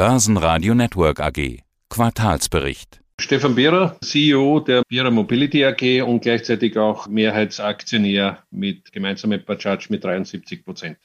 Börsenradio Network AG. Quartalsbericht. Stefan Bierer, CEO der Bierer Mobility AG und gleichzeitig auch Mehrheitsaktionär mit gemeinsam mit Bajaj mit 73 Prozent.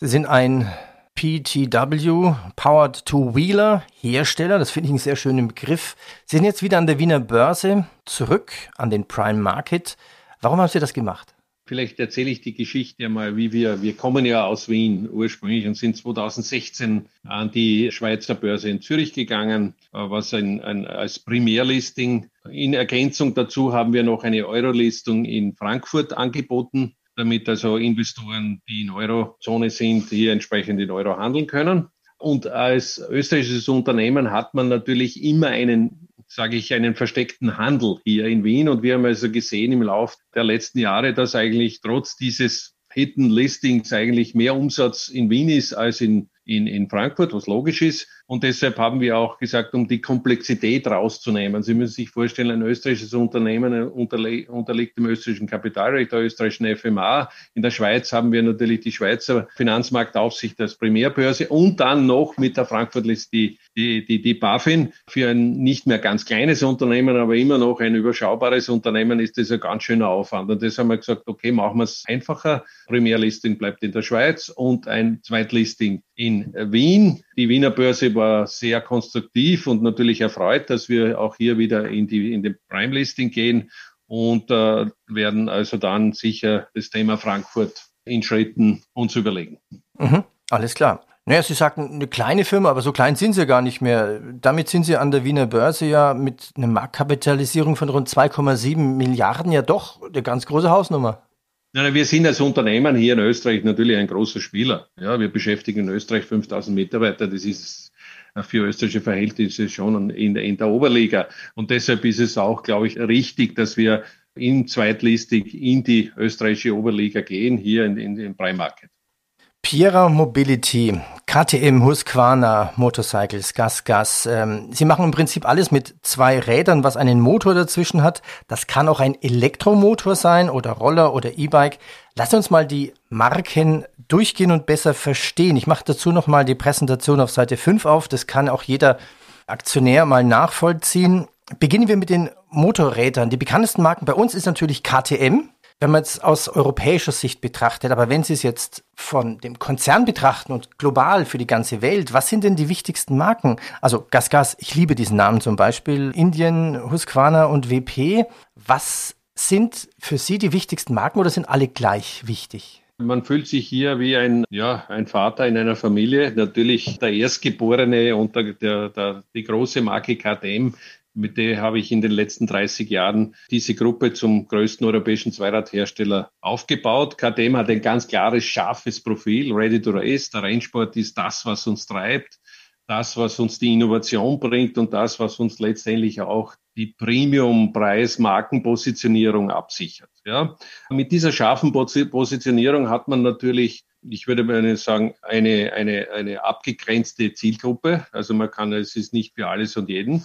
Sie sind ein PTW, Powered Two-Wheeler Hersteller. Das finde ich einen sehr schönen Begriff. Sie sind jetzt wieder an der Wiener Börse zurück an den Prime Market. Warum haben Sie das gemacht? Vielleicht erzähle ich die Geschichte einmal, wie wir, wir kommen ja aus Wien ursprünglich und sind 2016 an die Schweizer Börse in Zürich gegangen, äh, was ein, ein, als Primärlisting. In Ergänzung dazu haben wir noch eine Euro-Listung in Frankfurt angeboten, damit also Investoren, die in Eurozone sind, hier entsprechend in Euro handeln können. Und als österreichisches Unternehmen hat man natürlich immer einen sage ich, einen versteckten Handel hier in Wien. Und wir haben also gesehen im Laufe der letzten Jahre, dass eigentlich trotz dieses Hidden Listings eigentlich mehr Umsatz in Wien ist als in, in, in Frankfurt, was logisch ist. Und deshalb haben wir auch gesagt, um die Komplexität rauszunehmen. Sie müssen sich vorstellen, ein österreichisches Unternehmen unterliegt dem österreichischen Kapitalrecht, der österreichischen FMA. In der Schweiz haben wir natürlich die Schweizer Finanzmarktaufsicht als Primärbörse und dann noch mit der Frankfurt List die, die, die, die BaFin. Für ein nicht mehr ganz kleines Unternehmen, aber immer noch ein überschaubares Unternehmen ist das ein ganz schöner Aufwand. Und das haben wir gesagt, okay, machen wir es einfacher. Primärlisting bleibt in der Schweiz und ein Zweitlisting in Wien. Die Wiener Börse war sehr konstruktiv und natürlich erfreut, dass wir auch hier wieder in, die, in den Prime-Listing gehen und äh, werden also dann sicher das Thema Frankfurt in Schritten uns überlegen. Mhm, alles klar. Naja, Sie sagten eine kleine Firma, aber so klein sind Sie gar nicht mehr. Damit sind Sie an der Wiener Börse ja mit einer Marktkapitalisierung von rund 2,7 Milliarden ja doch eine ganz große Hausnummer. Nein, wir sind als Unternehmen hier in Österreich natürlich ein großer Spieler. Ja, wir beschäftigen in Österreich 5000 Mitarbeiter. Das ist für österreichische Verhältnisse schon in, in der Oberliga. Und deshalb ist es auch, glaube ich, richtig, dass wir in zweitlistig in die österreichische Oberliga gehen, hier in, in den Prime Market. Piera Mobility, KTM, Husqvarna, Motorcycles, Gas, Gas. Ähm, sie machen im Prinzip alles mit zwei Rädern, was einen Motor dazwischen hat. Das kann auch ein Elektromotor sein oder Roller oder E-Bike. Lass uns mal die Marken durchgehen und besser verstehen. Ich mache dazu nochmal die Präsentation auf Seite 5 auf. Das kann auch jeder Aktionär mal nachvollziehen. Beginnen wir mit den Motorrädern. Die bekanntesten Marken bei uns ist natürlich KTM wenn man es aus europäischer Sicht betrachtet, aber wenn Sie es jetzt von dem Konzern betrachten und global für die ganze Welt, was sind denn die wichtigsten Marken? Also GasGas, ich liebe diesen Namen zum Beispiel, Indien, Husqvarna und WP. Was sind für Sie die wichtigsten Marken oder sind alle gleich wichtig? Man fühlt sich hier wie ein, ja, ein Vater in einer Familie. Natürlich der Erstgeborene und der, der, der, die große Marke KTM mit der habe ich in den letzten 30 Jahren diese Gruppe zum größten europäischen Zweiradhersteller aufgebaut. KTM hat ein ganz klares, scharfes Profil. Ready to Race. Der Rennsport ist das, was uns treibt, das, was uns die Innovation bringt und das, was uns letztendlich auch die Premium-Preis-Markenpositionierung absichert. Ja. Mit dieser scharfen Positionierung hat man natürlich ich würde mal sagen, eine, eine, eine abgegrenzte Zielgruppe. Also man kann, es ist nicht für alles und jeden.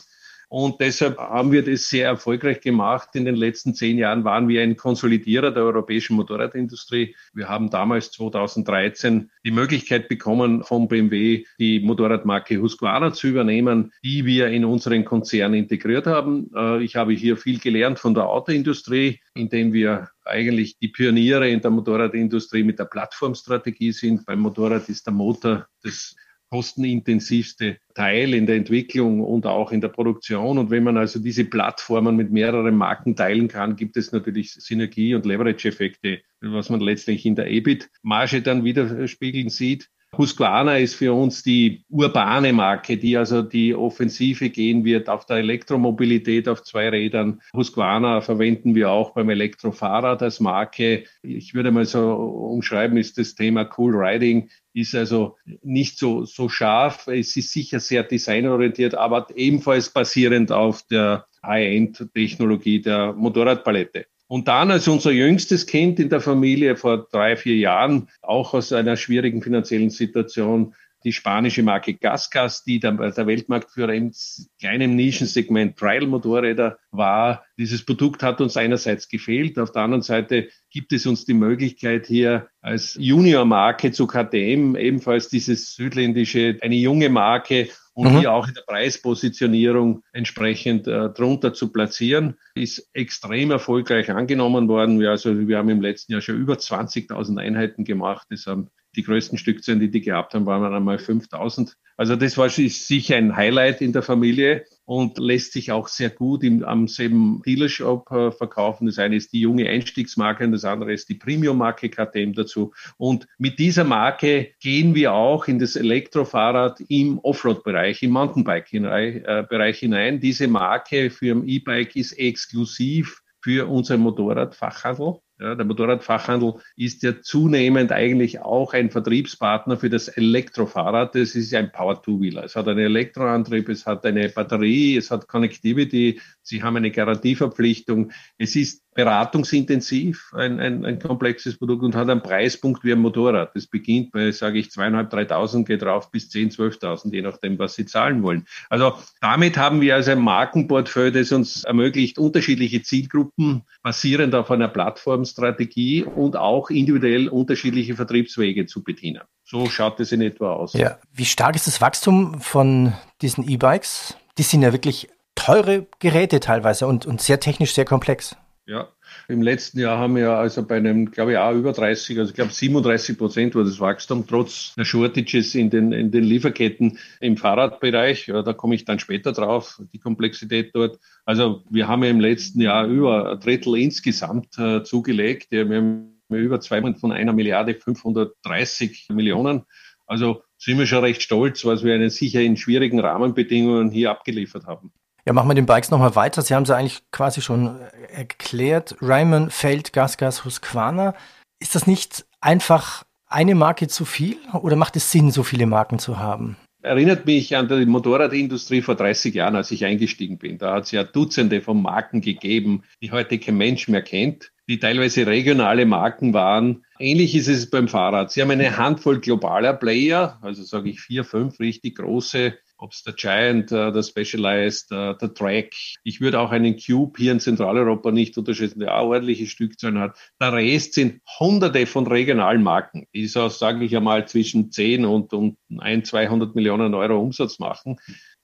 Und deshalb haben wir das sehr erfolgreich gemacht. In den letzten zehn Jahren waren wir ein Konsolidierer der europäischen Motorradindustrie. Wir haben damals 2013 die Möglichkeit bekommen, vom BMW die Motorradmarke Husqvarna zu übernehmen, die wir in unseren Konzern integriert haben. Äh, ich habe hier viel gelernt von der Autoindustrie, indem wir eigentlich die Pioniere in der Motorradindustrie mit der Plattformstrategie sind. Beim Motorrad ist der Motor das kostenintensivste Teil in der Entwicklung und auch in der Produktion. Und wenn man also diese Plattformen mit mehreren Marken teilen kann, gibt es natürlich Synergie- und Leverage-Effekte, was man letztlich in der EBIT-Marge dann widerspiegeln sieht. Husqvarna ist für uns die urbane Marke, die also die Offensive gehen wird auf der Elektromobilität auf zwei Rädern. Husqvarna verwenden wir auch beim Elektrofahrrad als Marke. Ich würde mal so umschreiben, ist das Thema Cool Riding ist also nicht so, so scharf. Es ist sicher sehr designorientiert, aber ebenfalls basierend auf der High-End-Technologie der Motorradpalette. Und dann als unser jüngstes Kind in der Familie vor drei, vier Jahren, auch aus einer schwierigen finanziellen Situation, die spanische Marke Gasgas, die der, der Weltmarktführer im kleinen Nischensegment Trial-Motorräder war. Dieses Produkt hat uns einerseits gefehlt, auf der anderen Seite gibt es uns die Möglichkeit hier als Junior-Marke zu KTM ebenfalls dieses südländische, eine junge Marke und mhm. hier auch in der Preispositionierung entsprechend äh, drunter zu platzieren, ist extrem erfolgreich angenommen worden. Wir, also, wir haben im letzten Jahr schon über 20.000 Einheiten gemacht. Das haben die größten Stückzahlen, die die gehabt haben, waren einmal 5000. Also das war sicher ein Highlight in der Familie und lässt sich auch sehr gut im, am selben Dealershop äh, verkaufen. Das eine ist die junge Einstiegsmarke und das andere ist die Premium-Marke KTM dazu. Und mit dieser Marke gehen wir auch in das Elektrofahrrad im Offroad-Bereich, im Mountainbike-Bereich äh, hinein. Diese Marke für ein E-Bike ist exklusiv für unser Motorradfachhandel. Ja, der Motorradfachhandel ist ja zunehmend eigentlich auch ein Vertriebspartner für das Elektrofahrrad. Das ist ein Power-Two-Wheeler. Es hat einen Elektroantrieb, es hat eine Batterie, es hat Connectivity, Sie haben eine Garantieverpflichtung. Es ist beratungsintensiv, ein, ein, ein komplexes Produkt und hat einen Preispunkt wie ein Motorrad. Das beginnt bei, sage ich, zweieinhalb, dreitausend, geht rauf bis zehn, zwölftausend, je nachdem, was Sie zahlen wollen. Also damit haben wir also ein Markenportfolio, das uns ermöglicht, unterschiedliche Zielgruppen basierend auf einer Plattformstrategie und auch individuell unterschiedliche Vertriebswege zu bedienen. So schaut es in etwa aus. Ja. Wie stark ist das Wachstum von diesen E-Bikes? Die sind ja wirklich teure Geräte teilweise und, und sehr technisch sehr komplex. Ja, im letzten Jahr haben wir also bei einem, glaube ich, auch über 30, also ich glaube 37 Prozent war das Wachstum, trotz der Shortages in den, in den Lieferketten im Fahrradbereich. Ja, da komme ich dann später drauf, die Komplexität dort. Also wir haben ja im letzten Jahr über ein Drittel insgesamt äh, zugelegt. Ja, wir haben über zwei von einer Milliarde 530 Millionen. Also sind wir schon recht stolz, was wir einen sicher in schwierigen Rahmenbedingungen hier abgeliefert haben. Ja, machen wir den Bikes nochmal weiter. Sie haben sie eigentlich quasi schon erklärt. Ryman, Feld, Gasgas, Husqvarna. Ist das nicht einfach eine Marke zu viel oder macht es Sinn, so viele Marken zu haben? Erinnert mich an die Motorradindustrie vor 30 Jahren, als ich eingestiegen bin. Da hat es ja Dutzende von Marken gegeben, die heute kein Mensch mehr kennt, die teilweise regionale Marken waren. Ähnlich ist es beim Fahrrad. Sie haben eine Handvoll globaler Player, also sage ich vier, fünf richtig große ob es der Giant, äh, der Specialized, äh, der Track. Ich würde auch einen Cube hier in Zentraleuropa nicht unterschätzen, der auch ordentliche Stückzahlen hat. Der Rest sind hunderte von regionalen Marken, die so, sage ich einmal, zwischen 10 und, und 1, 200 Millionen Euro Umsatz machen.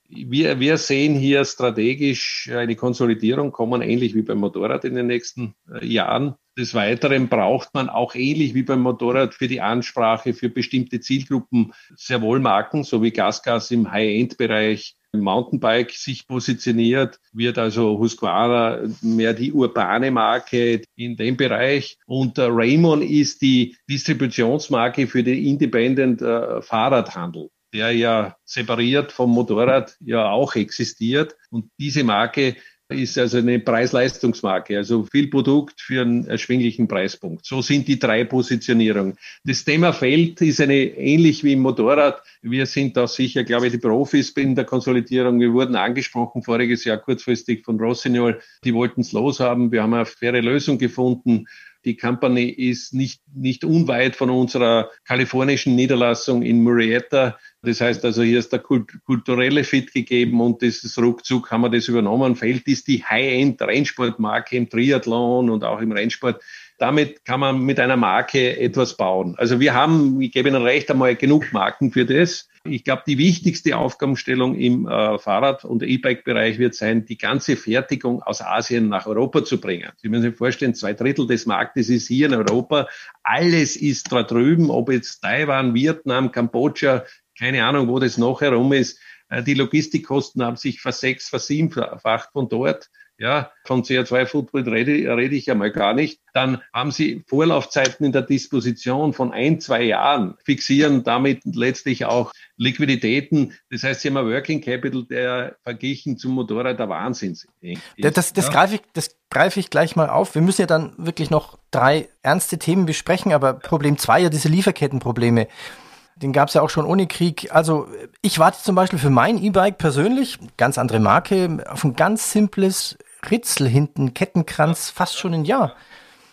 Wir, wir sehen hier strategisch eine Konsolidierung kommen, ähnlich wie beim Motorrad in den nächsten äh, Jahren. Des Weiteren braucht man auch ähnlich wie beim Motorrad für die Ansprache für bestimmte Zielgruppen sehr wohl Marken, so wie Gasgas im High-End-Bereich im Mountainbike sich positioniert, wird also Husqvarna mehr die urbane Marke in dem Bereich. Und äh, Raymond ist die Distributionsmarke für den Independent äh, Fahrradhandel der ja separiert vom Motorrad ja auch existiert. Und diese Marke ist also eine Preis-Leistungsmarke, also viel Produkt für einen erschwinglichen Preispunkt. So sind die drei Positionierungen. Das Thema Feld ist eine ähnlich wie im Motorrad. Wir sind da sicher, glaube ich, die Profis in der Konsolidierung. Wir wurden angesprochen voriges Jahr kurzfristig von Rossignol. Die wollten es loshaben. Wir haben eine faire Lösung gefunden. Die Company ist nicht, nicht unweit von unserer kalifornischen Niederlassung in Murrieta. Das heißt also, hier ist der kulturelle Fit gegeben und dieses ruckzuck haben wir das übernommen. Feld ist die High-End-Rennsportmarke im Triathlon und auch im Rennsport. Damit kann man mit einer Marke etwas bauen. Also wir haben, ich gebe Ihnen recht, einmal genug Marken für das. Ich glaube, die wichtigste Aufgabenstellung im äh, Fahrrad- und E-Bike-Bereich wird sein, die ganze Fertigung aus Asien nach Europa zu bringen. Sie müssen sich vorstellen, zwei Drittel des Marktes ist hier in Europa. Alles ist da drüben, ob jetzt Taiwan, Vietnam, Kambodscha, keine Ahnung, wo das noch herum ist. Äh, die Logistikkosten haben sich versechs, versiebenfacht von dort. Ja, von CO2-Footprint rede, rede ich ja mal gar nicht. Dann haben Sie Vorlaufzeiten in der Disposition von ein, zwei Jahren, fixieren damit letztlich auch Liquiditäten. Das heißt, Sie haben ein Working Capital, der verglichen zum Motorrad der Wahnsinn ist. Das, das, ja. greife ich, das greife ich gleich mal auf. Wir müssen ja dann wirklich noch drei ernste Themen besprechen, aber Problem zwei ja diese Lieferkettenprobleme. Den gab es ja auch schon ohne Krieg. Also ich warte zum Beispiel für mein E-Bike persönlich, ganz andere Marke, auf ein ganz simples Ritzel hinten, Kettenkranz, fast schon ein Jahr.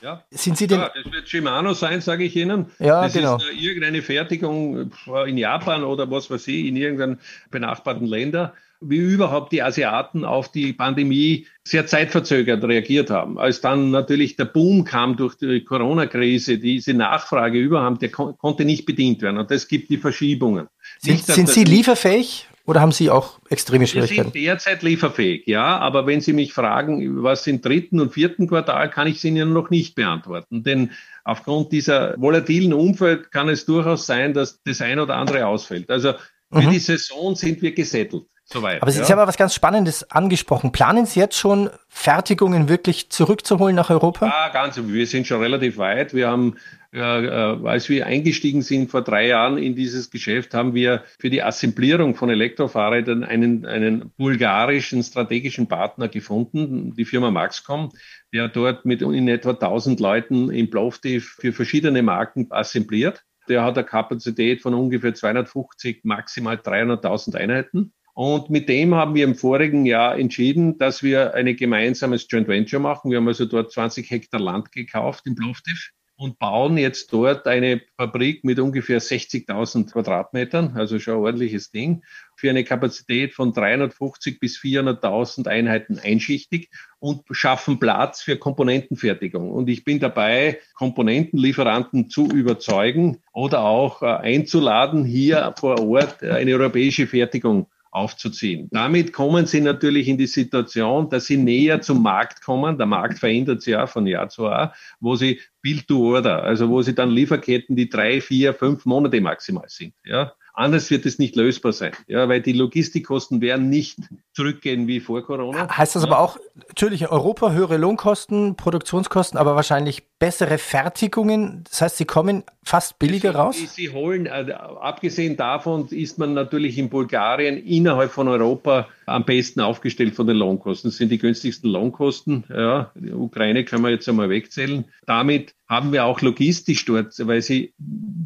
Ja. Sind Sie denn? Ja, das wird Shimano sein, sage ich Ihnen. Ja, das genau. ist irgendeine Fertigung in Japan oder was weiß ich, in irgendeinem benachbarten Länder wie überhaupt die Asiaten auf die Pandemie sehr zeitverzögert reagiert haben. Als dann natürlich der Boom kam durch die Corona-Krise, diese Nachfrage überhaupt, der kon konnte nicht bedient werden. Und das gibt die Verschiebungen. Sind, nicht, sind Sie lieferfähig? Oder haben Sie auch extreme Schwierigkeiten? Wir sind derzeit lieferfähig, ja. Aber wenn Sie mich fragen, was im dritten und vierten Quartal, kann ich es Ihnen noch nicht beantworten. Denn aufgrund dieser volatilen Umfeld kann es durchaus sein, dass das ein oder andere ausfällt. Also für mhm. die Saison sind wir gesettelt. Soweit, aber Sie ja. haben aber was ganz Spannendes angesprochen. Planen Sie jetzt schon, Fertigungen wirklich zurückzuholen nach Europa? Ja, ganz. Wir sind schon relativ weit. Wir haben, äh, äh, als wir eingestiegen sind vor drei Jahren in dieses Geschäft, haben wir für die Assemblierung von Elektrofahrrädern einen, einen bulgarischen strategischen Partner gefunden, die Firma Maxcom, der dort mit in etwa 1000 Leuten in Plovdiv für verschiedene Marken assembliert. Der hat eine Kapazität von ungefähr 250, maximal 300.000 Einheiten. Und mit dem haben wir im vorigen Jahr entschieden, dass wir ein gemeinsames Joint Venture machen. Wir haben also dort 20 Hektar Land gekauft in Plovdiv und bauen jetzt dort eine Fabrik mit ungefähr 60.000 Quadratmetern, also schon ein ordentliches Ding, für eine Kapazität von 350 bis 400.000 Einheiten einschichtig und schaffen Platz für Komponentenfertigung. Und ich bin dabei, Komponentenlieferanten zu überzeugen oder auch äh, einzuladen, hier vor Ort eine europäische Fertigung aufzuziehen. Damit kommen sie natürlich in die Situation, dass sie näher zum Markt kommen. Der Markt verändert sich ja von Jahr zu Jahr, wo sie Build to Order, also wo sie dann Lieferketten, die drei, vier, fünf Monate maximal sind. Ja, Anders wird es nicht lösbar sein, ja, weil die Logistikkosten werden nicht zurückgehen wie vor Corona. Heißt das ja. aber auch, natürlich in Europa höhere Lohnkosten, Produktionskosten, aber wahrscheinlich bessere Fertigungen. Das heißt, sie kommen fast billiger sie, raus? Sie holen, äh, abgesehen davon ist man natürlich in Bulgarien innerhalb von Europa am besten aufgestellt von den Lohnkosten. Das sind die günstigsten Lohnkosten. Ja, die Ukraine können wir jetzt einmal wegzählen. Damit haben wir auch logistisch dort, weil sie,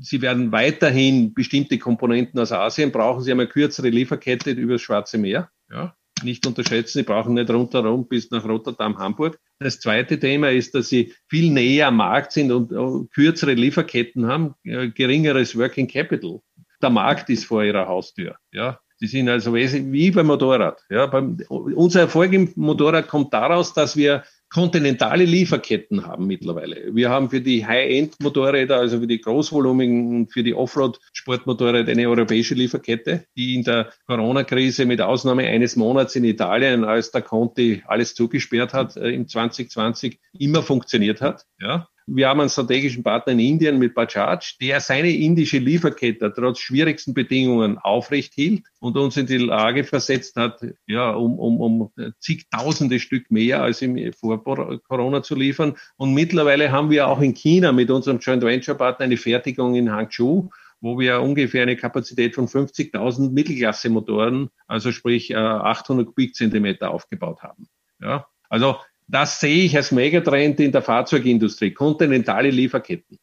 sie werden weiterhin bestimmte Komponenten aus Asien brauchen. Sie haben eine kürzere Lieferkette über das Schwarze Meer. Ja, nicht unterschätzen, sie brauchen nicht rundherum bis nach Rotterdam, Hamburg. Das zweite Thema ist, dass sie viel näher am Markt sind und äh, kürzere Lieferketten haben, äh, geringeres Working Capital. Der Markt ist vor ihrer Haustür. Ja, Sie sind also wie beim Motorrad. Ja, unser Erfolg im Motorrad kommt daraus, dass wir kontinentale Lieferketten haben mittlerweile. Wir haben für die High-End-Motorräder, also für die großvolumigen und für die Offroad-Sportmotorräder eine europäische Lieferkette, die in der Corona-Krise mit Ausnahme eines Monats in Italien, als der Conti alles zugesperrt hat, äh, im 2020 immer funktioniert hat. Ja. Wir haben einen strategischen Partner in Indien mit Bajaj, der seine indische Lieferkette trotz schwierigsten Bedingungen aufrecht hielt und uns in die Lage versetzt hat, ja, um, um, um zigtausende Stück mehr als im vor Corona zu liefern. Und mittlerweile haben wir auch in China mit unserem Joint Venture Partner eine Fertigung in Hangzhou, wo wir ungefähr eine Kapazität von 50.000 Mittelklasse-Motoren, also sprich 800 äh, Kubikzentimeter aufgebaut haben. Ja, also das sehe ich als Megatrend in der Fahrzeugindustrie, kontinentale Lieferketten.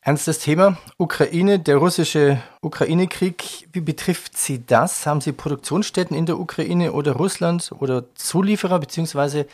Ernstes Thema, Ukraine, der russische Ukraine-Krieg. Wie betrifft Sie das? Haben Sie Produktionsstätten in der Ukraine oder Russland oder Zulieferer, beziehungsweise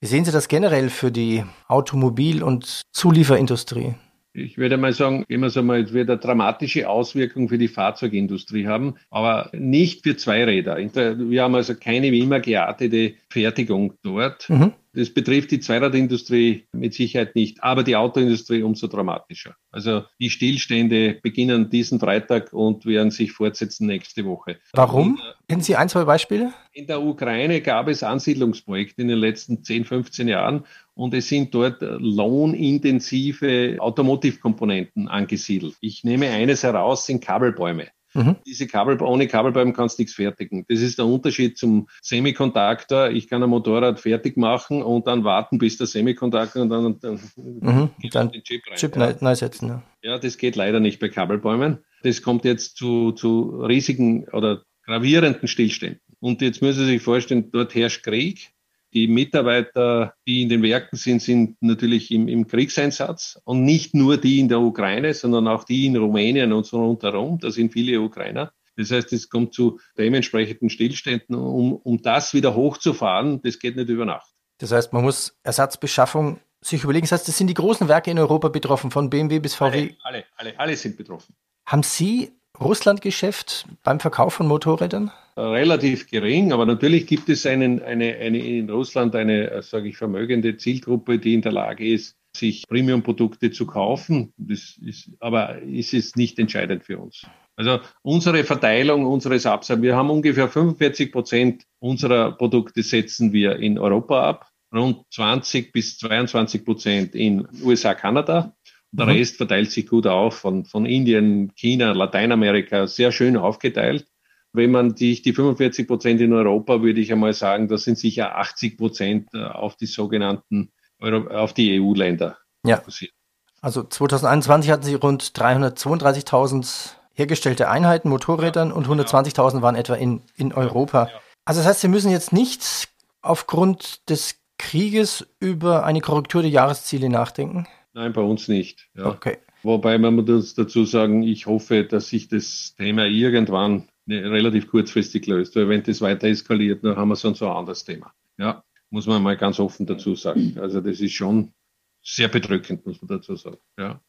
wie sehen Sie das generell für die Automobil- und Zulieferindustrie? Ich würde mal sagen, immer so mal, es wird eine dramatische Auswirkung für die Fahrzeugindustrie haben, aber nicht für Zweiräder. Wir haben also keine wie immer geartete Fertigung dort. Mhm. Das betrifft die Zweiradindustrie mit Sicherheit nicht, aber die Autoindustrie umso dramatischer. Also die Stillstände beginnen diesen Freitag und werden sich fortsetzen nächste Woche. Warum? Kennen Sie ein, zwei Beispiele? In der Ukraine gab es Ansiedlungsprojekte in den letzten 10, 15 Jahren und es sind dort lohnintensive Automotive-Komponenten angesiedelt. Ich nehme eines heraus, sind Kabelbäume. Mhm. Diese Kabel, ohne Kabelbäume kannst du nichts fertigen. Das ist der Unterschied zum Semiconductor. Ich kann ein Motorrad fertig machen und dann warten, bis der Semiconductor und dann, dann, mhm. dann den Chip rein. Chip ja. neu setzen. Ja. ja, das geht leider nicht bei Kabelbäumen. Das kommt jetzt zu, zu riesigen oder gravierenden Stillständen. Und jetzt müssen Sie sich vorstellen, dort herrscht Krieg. Die Mitarbeiter, die in den Werken sind, sind natürlich im, im Kriegseinsatz und nicht nur die in der Ukraine, sondern auch die in Rumänien und so rundherum. Da sind viele Ukrainer. Das heißt, es kommt zu dementsprechenden Stillständen. Um, um das wieder hochzufahren, das geht nicht über Nacht. Das heißt, man muss Ersatzbeschaffung sich überlegen, das heißt, das sind die großen Werke in Europa betroffen, von BMW bis VW. Alle, alle, alle, alle sind betroffen. Haben Sie Russlandgeschäft beim Verkauf von Motorrädern? Relativ gering, aber natürlich gibt es einen, eine, eine in Russland eine, sage ich, vermögende Zielgruppe, die in der Lage ist, sich Premium-Produkte zu kaufen. Das ist, aber ist es nicht entscheidend für uns. Also unsere Verteilung unseres Absatzes, wir haben ungefähr 45 Prozent unserer Produkte setzen wir in Europa ab, rund 20 bis 22 Prozent in USA, Kanada. Der mhm. Rest verteilt sich gut auf von, von Indien, China, Lateinamerika, sehr schön aufgeteilt. Wenn man die, die 45 Prozent in Europa, würde ich einmal sagen, das sind sicher 80 Prozent äh, auf die sogenannten, auf die EU-Länder ja. Also 2021 hatten Sie rund 332.000 hergestellte Einheiten, Motorrädern und 120.000 waren etwa in, in Europa. Also das heißt, Sie müssen jetzt nicht aufgrund des Krieges über eine Korrektur der Jahresziele nachdenken? Nein, bei uns nicht. Ja. Okay. Wobei man muss dazu sagen, ich hoffe, dass sich das Thema irgendwann relativ kurzfristig löst, weil wenn das weiter eskaliert, dann haben wir sonst so ein anderes Thema. Ja, muss man mal ganz offen dazu sagen. Also das ist schon sehr bedrückend, muss man dazu sagen. Ja.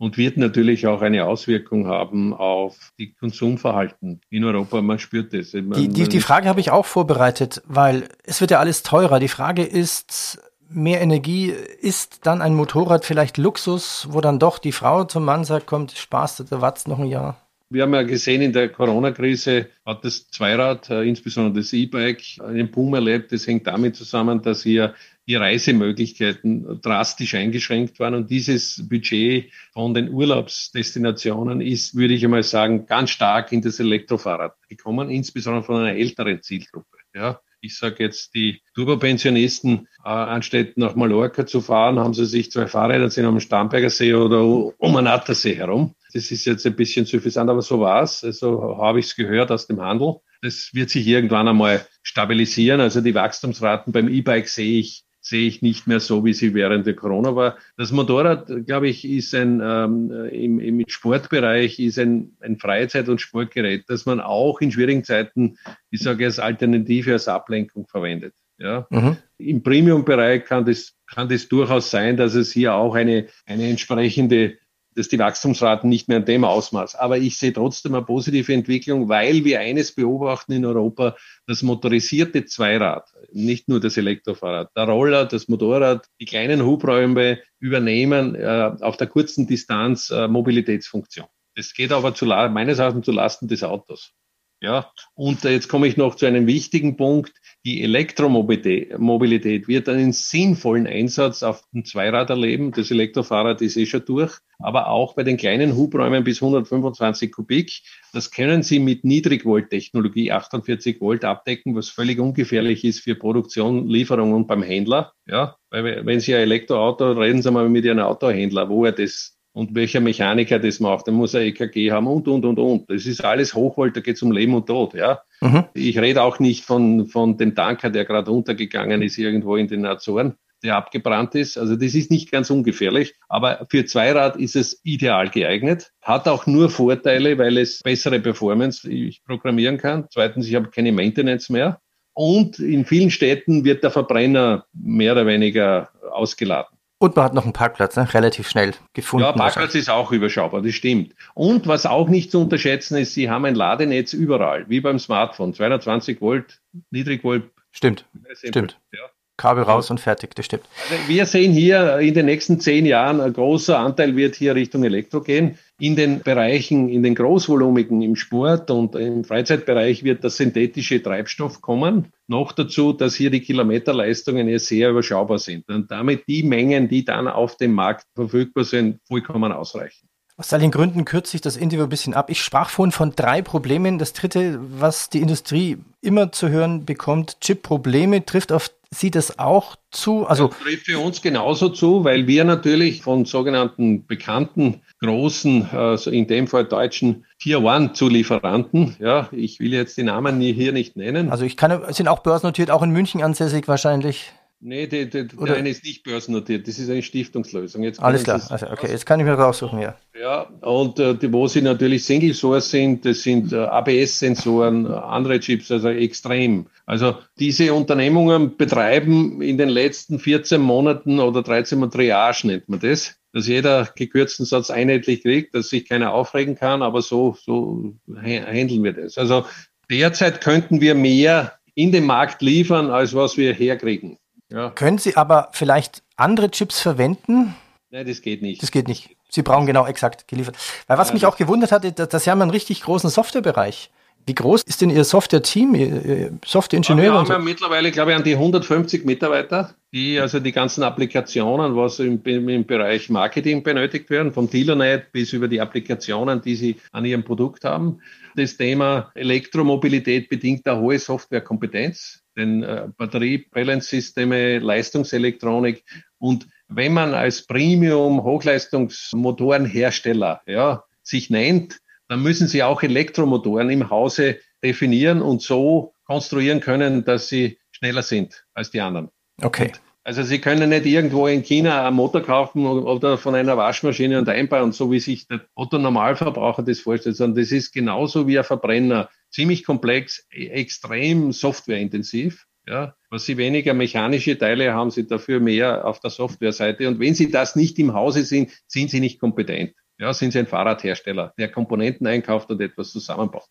Und wird natürlich auch eine Auswirkung haben auf die Konsumverhalten in Europa. Man spürt das. Man, die, die, die Frage habe ich auch vorbereitet, weil es wird ja alles teurer. Die Frage ist, mehr Energie, ist dann ein Motorrad vielleicht Luxus, wo dann doch die Frau zum Mann sagt, kommt, sparst der Watz noch ein Jahr? Wir haben ja gesehen, in der Corona-Krise hat das Zweirad, äh, insbesondere das E-Bike, einen Boom erlebt. Das hängt damit zusammen, dass hier die Reisemöglichkeiten drastisch eingeschränkt waren. Und dieses Budget von den Urlaubsdestinationen ist, würde ich einmal sagen, ganz stark in das Elektrofahrrad gekommen, insbesondere von einer älteren Zielgruppe. Ja, ich sage jetzt, die Turbopensionisten, äh, anstatt nach Mallorca zu fahren, haben sie sich zwei Fahrräder, sind am Starnberger See oder um den Attersee herum. Das ist jetzt ein bisschen suffisant, aber so war's. Also habe ich es gehört aus dem Handel. Das wird sich irgendwann einmal stabilisieren. Also die Wachstumsraten beim E-Bike sehe ich sehe ich nicht mehr so, wie sie während der Corona war. Das Motorrad, glaube ich, ist ein ähm, im, im Sportbereich ist ein, ein Freizeit- und Sportgerät, das man auch in schwierigen Zeiten, ich sage als Alternative, als Ablenkung verwendet. Ja. Mhm. Im Premium-Bereich kann das, kann das durchaus sein, dass es hier auch eine, eine entsprechende dass die Wachstumsraten nicht mehr in dem Ausmaß. Aber ich sehe trotzdem eine positive Entwicklung, weil wir eines beobachten in Europa, das motorisierte Zweirad, nicht nur das Elektrofahrrad, der Roller, das Motorrad, die kleinen Hubräume übernehmen äh, auf der kurzen Distanz äh, Mobilitätsfunktion. Das geht aber zu, meines Erachtens zu Lasten des Autos. Ja, und jetzt komme ich noch zu einem wichtigen Punkt. Die Elektromobilität wird einen sinnvollen Einsatz auf dem Zweirad erleben. Das Elektrofahrrad ist eh schon durch. Aber auch bei den kleinen Hubräumen bis 125 Kubik. Das können Sie mit Niedrigvolt-Technologie 48 Volt abdecken, was völlig ungefährlich ist für Produktion, Lieferung und beim Händler. Ja, weil wenn Sie ein Elektroauto, reden Sie mal mit Ihrem Autohändler, wo er das und welcher Mechaniker das macht. Der muss ein EKG haben und, und, und, und. Das ist alles Hochvolt, da geht es um Leben und Tod. Ja? Mhm. Ich rede auch nicht von, von dem Tanker, der gerade untergegangen ist irgendwo in den Azoren, der abgebrannt ist. Also das ist nicht ganz ungefährlich. Aber für Zweirad ist es ideal geeignet. Hat auch nur Vorteile, weil es bessere Performance ich programmieren kann. Zweitens, ich habe keine Maintenance mehr. Und in vielen Städten wird der Verbrenner mehr oder weniger ausgeladen. Und man hat noch einen Parkplatz, ne? relativ schnell gefunden. Ja, Parkplatz ist auch überschaubar, das stimmt. Und was auch nicht zu unterschätzen ist, Sie haben ein Ladenetz überall, wie beim Smartphone, 220 Volt, Niedrigvolt. Stimmt, stimmt. Ja. Kabel raus und fertig, das stimmt. Also wir sehen hier in den nächsten zehn Jahren, ein großer Anteil wird hier Richtung Elektro gehen. In den Bereichen, in den großvolumigen, im Sport und im Freizeitbereich wird der synthetische Treibstoff kommen. Noch dazu, dass hier die Kilometerleistungen ja sehr überschaubar sind und damit die Mengen, die dann auf dem Markt verfügbar sind, vollkommen ausreichen. Aus all den Gründen kürze ich das Interview ein bisschen ab. Ich sprach vorhin von drei Problemen. Das dritte, was die Industrie immer zu hören bekommt, Chip-Probleme, trifft auf Sie das auch zu? Also das trifft für uns genauso zu, weil wir natürlich von sogenannten bekannten großen, also in dem Fall deutschen Tier One Zulieferanten, ja, ich will jetzt die Namen hier nicht nennen. Also ich kann, sind auch börsennotiert, auch in München ansässig wahrscheinlich. Nee, die, die, der eine ist nicht börsennotiert, das ist eine Stiftungslösung. Alles klar, also, okay, jetzt kann ich mir raussuchen, ja. Ja, und äh, die, wo sie natürlich Single Source sind, das sind äh, ABS-Sensoren, äh, andere Chips, also extrem. Also diese Unternehmungen betreiben in den letzten 14 Monaten oder 13 Monaten Triage nennt man das, dass jeder gekürzten Satz einheitlich kriegt, dass sich keiner aufregen kann, aber so, so handeln wir das. Also derzeit könnten wir mehr in den Markt liefern, als was wir herkriegen. Ja. Können Sie aber vielleicht andere Chips verwenden? Nein, das geht nicht. Das geht nicht. Sie brauchen genau exakt geliefert. Weil was ja, mich auch gewundert hatte, dass, dass Sie haben einen richtig großen Softwarebereich. Wie groß ist denn Ihr Software-Team, Ihr Software-Ingenieur? Wir haben ja mittlerweile, glaube ich, an die 150 Mitarbeiter, die also die ganzen Applikationen, was im, im Bereich Marketing benötigt werden, vom Dealernet bis über die Applikationen, die sie an ihrem Produkt haben. Das Thema Elektromobilität bedingt eine hohe Softwarekompetenz, denn äh, Batterie, Balance-Systeme, Leistungselektronik und wenn man als Premium-Hochleistungsmotorenhersteller ja, sich nennt, dann müssen Sie auch Elektromotoren im Hause definieren und so konstruieren können, dass sie schneller sind als die anderen. Okay. Also Sie können nicht irgendwo in China einen Motor kaufen oder von einer Waschmaschine und einbauen, so wie sich der Otto-Normalverbraucher das vorstellt, sondern das ist genauso wie ein Verbrenner. Ziemlich komplex, extrem softwareintensiv. Ja, was Sie weniger mechanische Teile haben, Sie dafür mehr auf der Softwareseite. Und wenn Sie das nicht im Hause sind, sind Sie nicht kompetent. Ja, sind Sie ein Fahrradhersteller, der Komponenten einkauft und etwas zusammenbaut.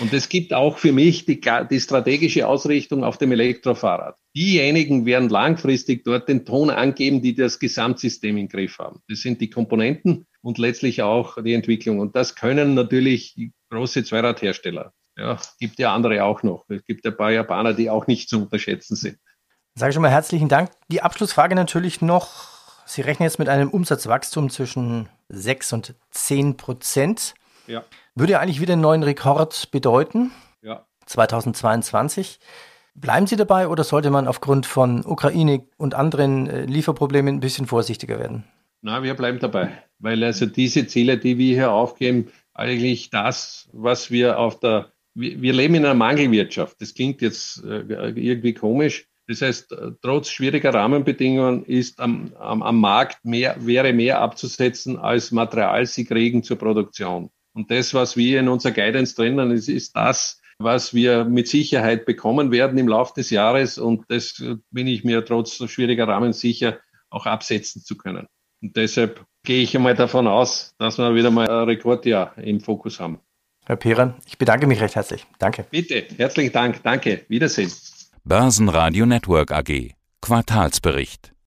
Und es gibt auch für mich die, die, strategische Ausrichtung auf dem Elektrofahrrad. Diejenigen werden langfristig dort den Ton angeben, die das Gesamtsystem im Griff haben. Das sind die Komponenten und letztlich auch die Entwicklung. Und das können natürlich große Zweiradhersteller. Ja, gibt ja andere auch noch. Es gibt ein paar Japaner, die auch nicht zu unterschätzen sind. Sage schon mal herzlichen Dank. Die Abschlussfrage natürlich noch Sie rechnen jetzt mit einem Umsatzwachstum zwischen 6 und 10 Prozent. Ja. Würde ja eigentlich wieder einen neuen Rekord bedeuten. Ja. 2022. Bleiben Sie dabei oder sollte man aufgrund von Ukraine und anderen äh, Lieferproblemen ein bisschen vorsichtiger werden? Na, wir bleiben dabei, weil also diese Ziele, die wir hier aufgeben, eigentlich das, was wir auf der, wir, wir leben in einer Mangelwirtschaft. Das klingt jetzt äh, irgendwie komisch, das heißt, äh, trotz schwieriger Rahmenbedingungen ist am, am, am Markt mehr, wäre mehr abzusetzen, als Material sie kriegen zur Produktion. Und das, was wir in unserer Guidance drinnen ist, ist das, was wir mit Sicherheit bekommen werden im Laufe des Jahres. Und das bin ich mir trotz schwieriger Rahmen sicher, auch absetzen zu können. Und deshalb gehe ich einmal davon aus, dass wir wieder mal ein Rekordjahr im Fokus haben. Herr Peran, ich bedanke mich recht herzlich. Danke. Bitte, herzlichen Dank. Danke. Wiedersehen. Börsenradio Network AG Quartalsbericht